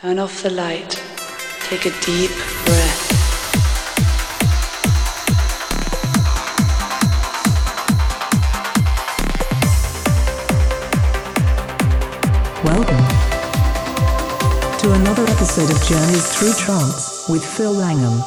Turn off the light. Take a deep breath. Welcome to another episode of Journeys Through Trance with Phil Langham.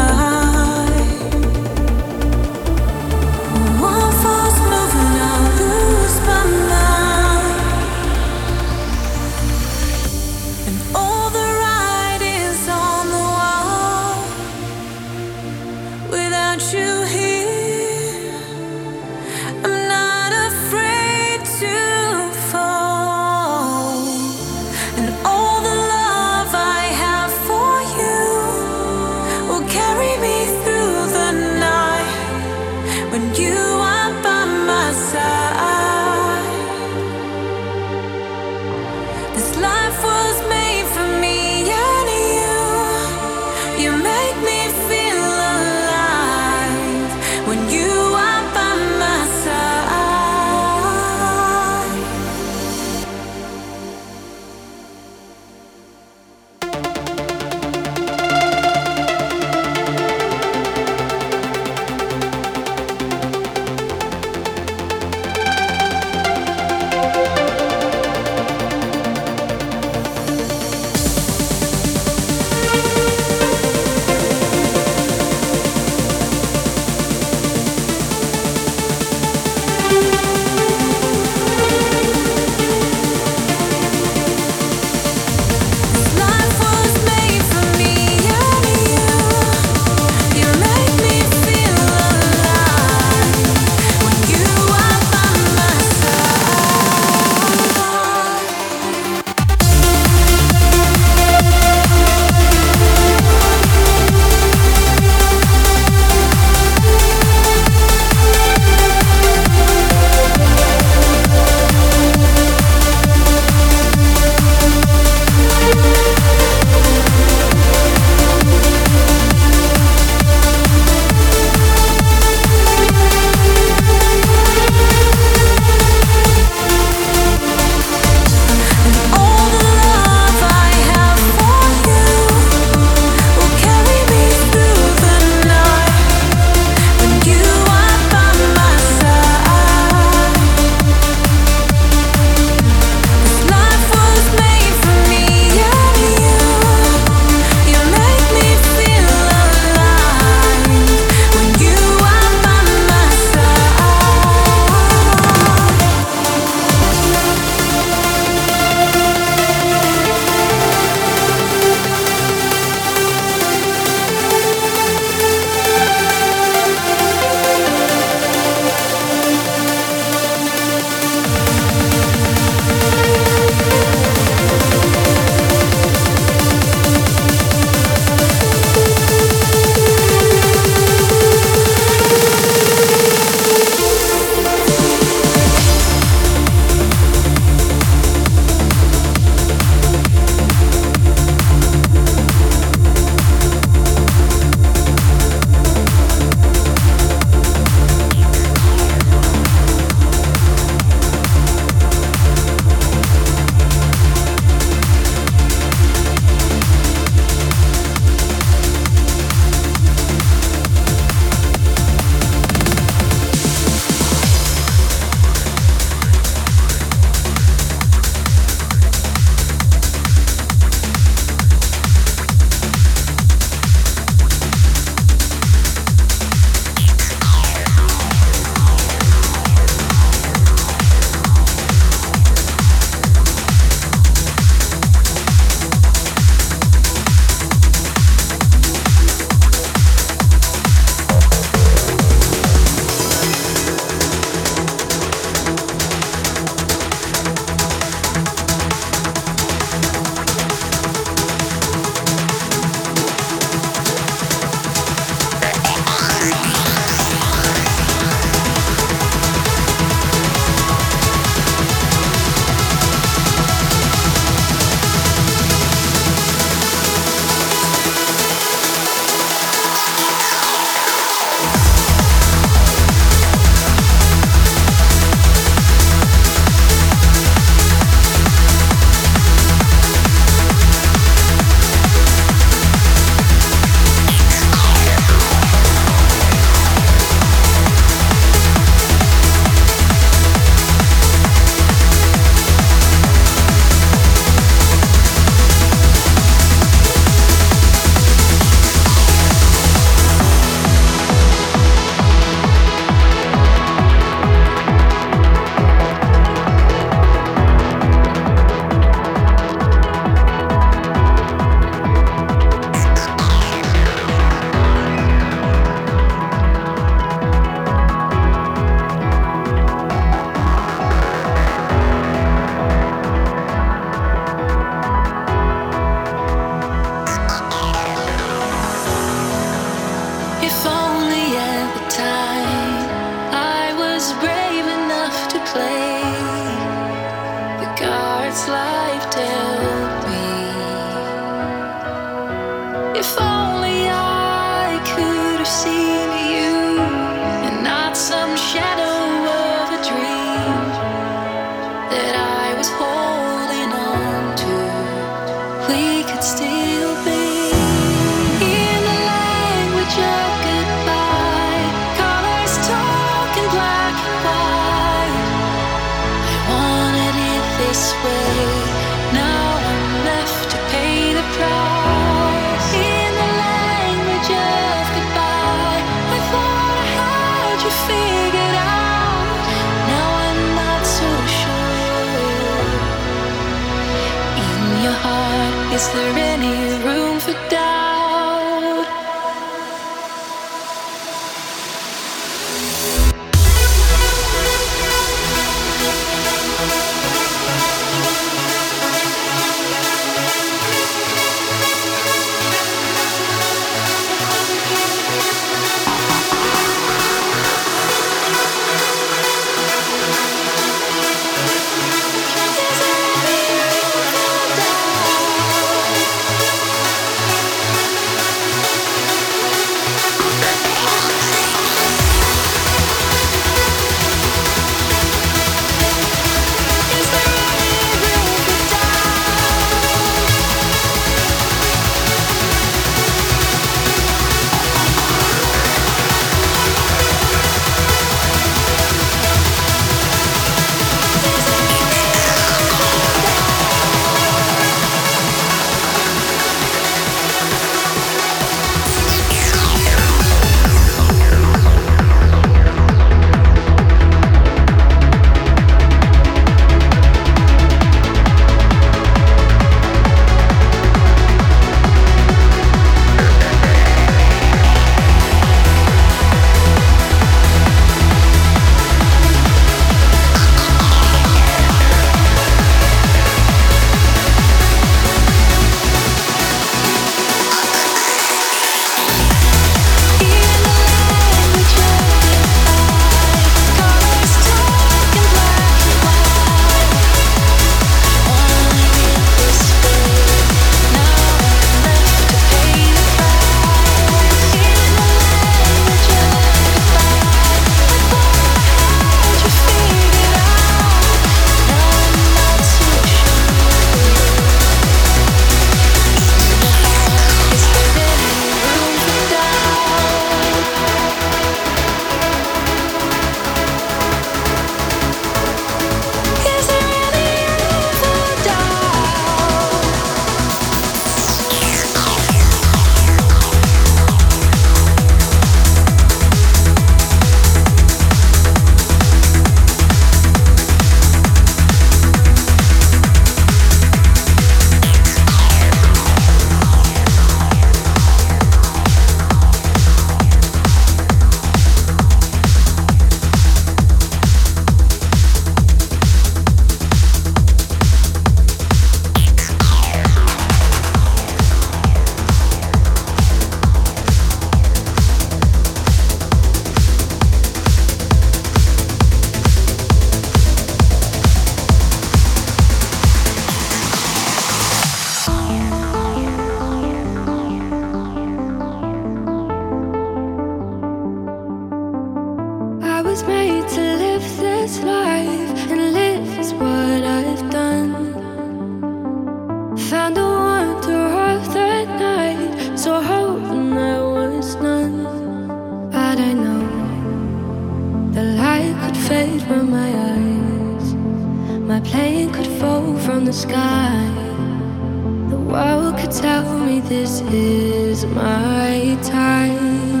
could tell me this is my time.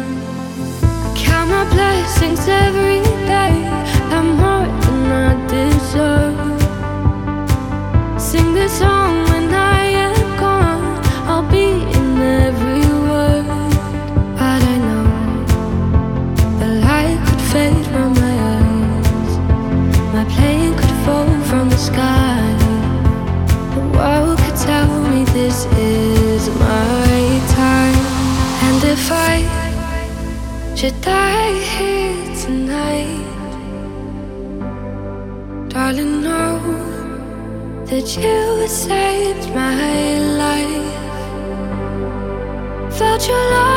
I count my blessings every day. That you saved my life. Felt your love.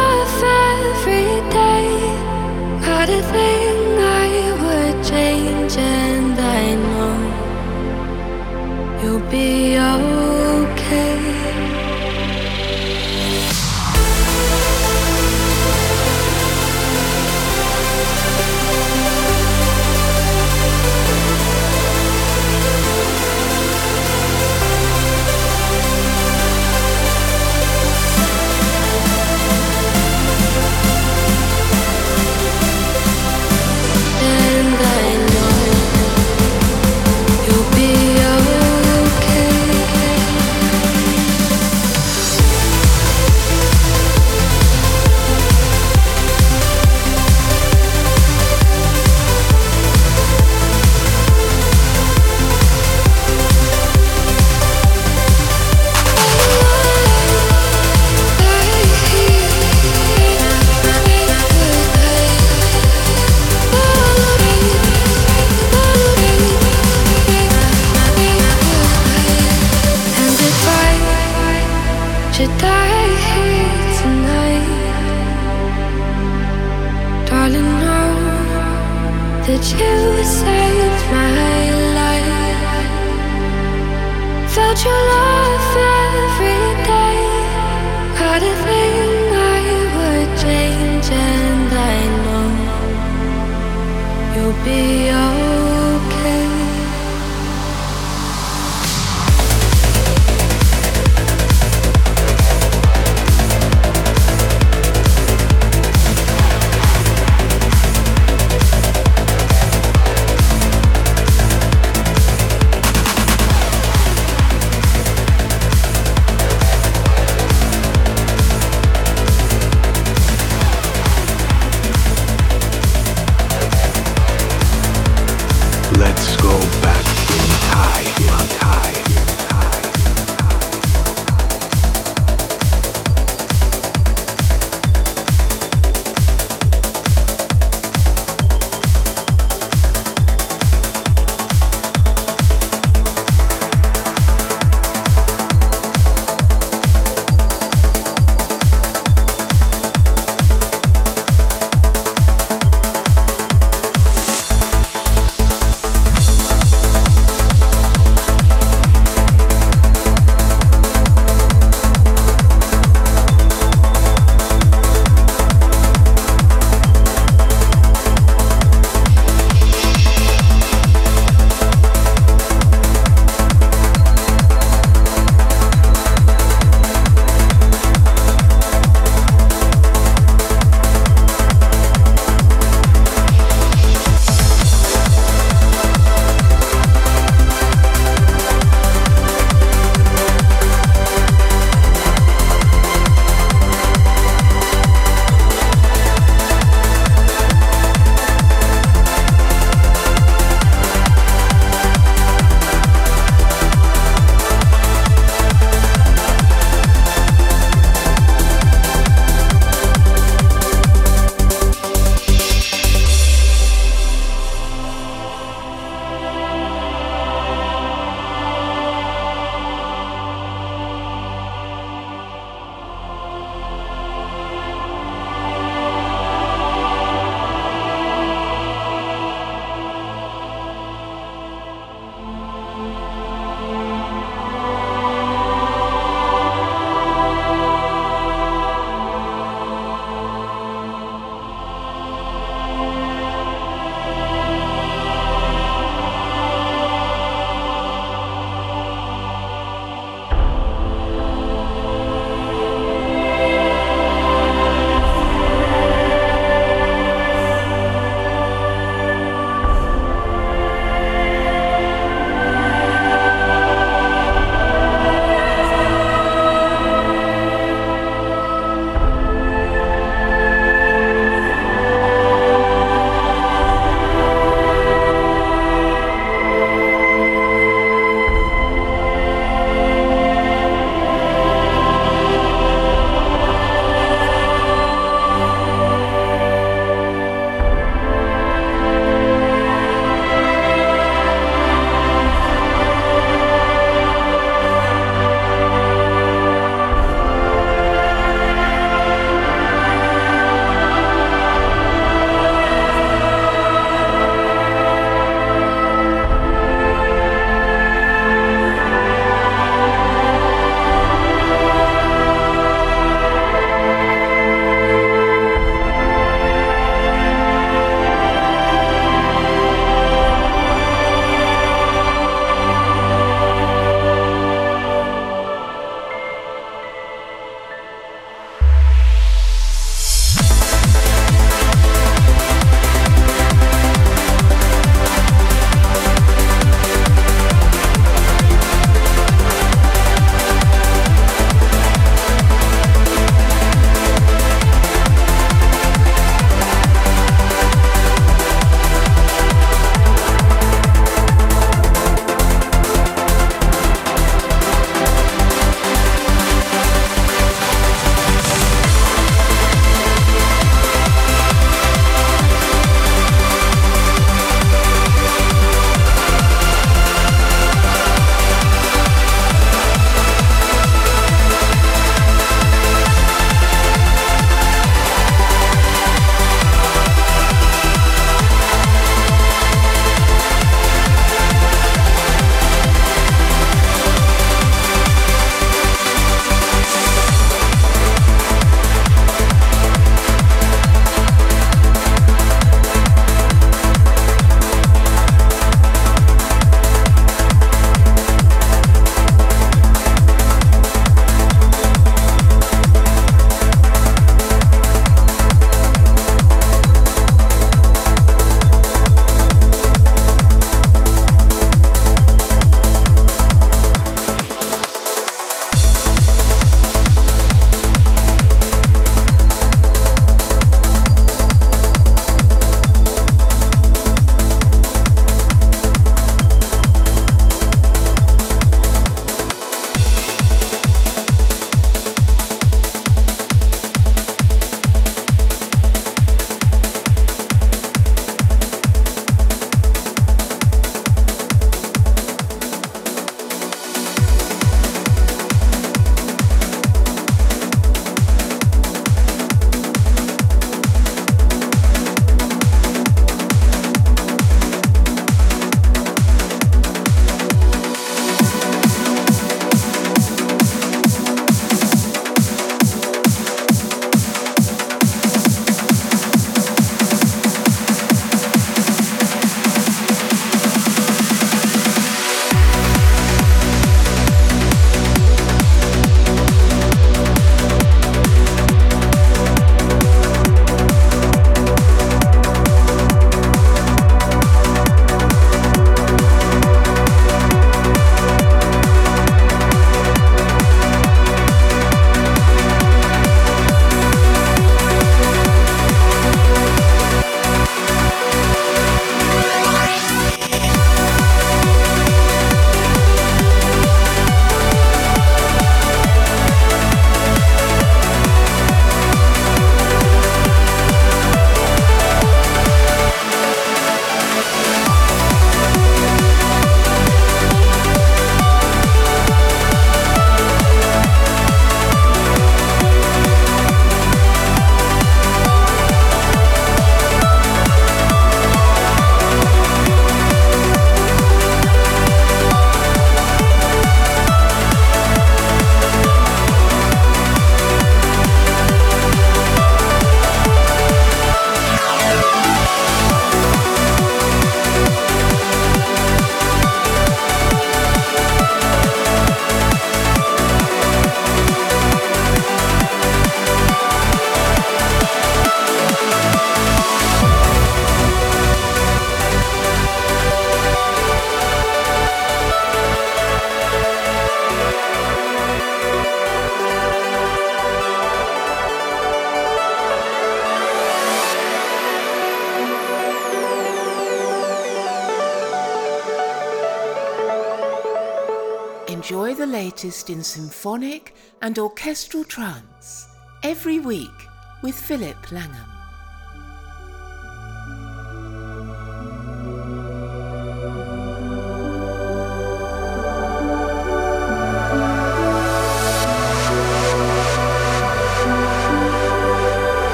In symphonic and orchestral trance every week with Philip Langham.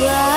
Flies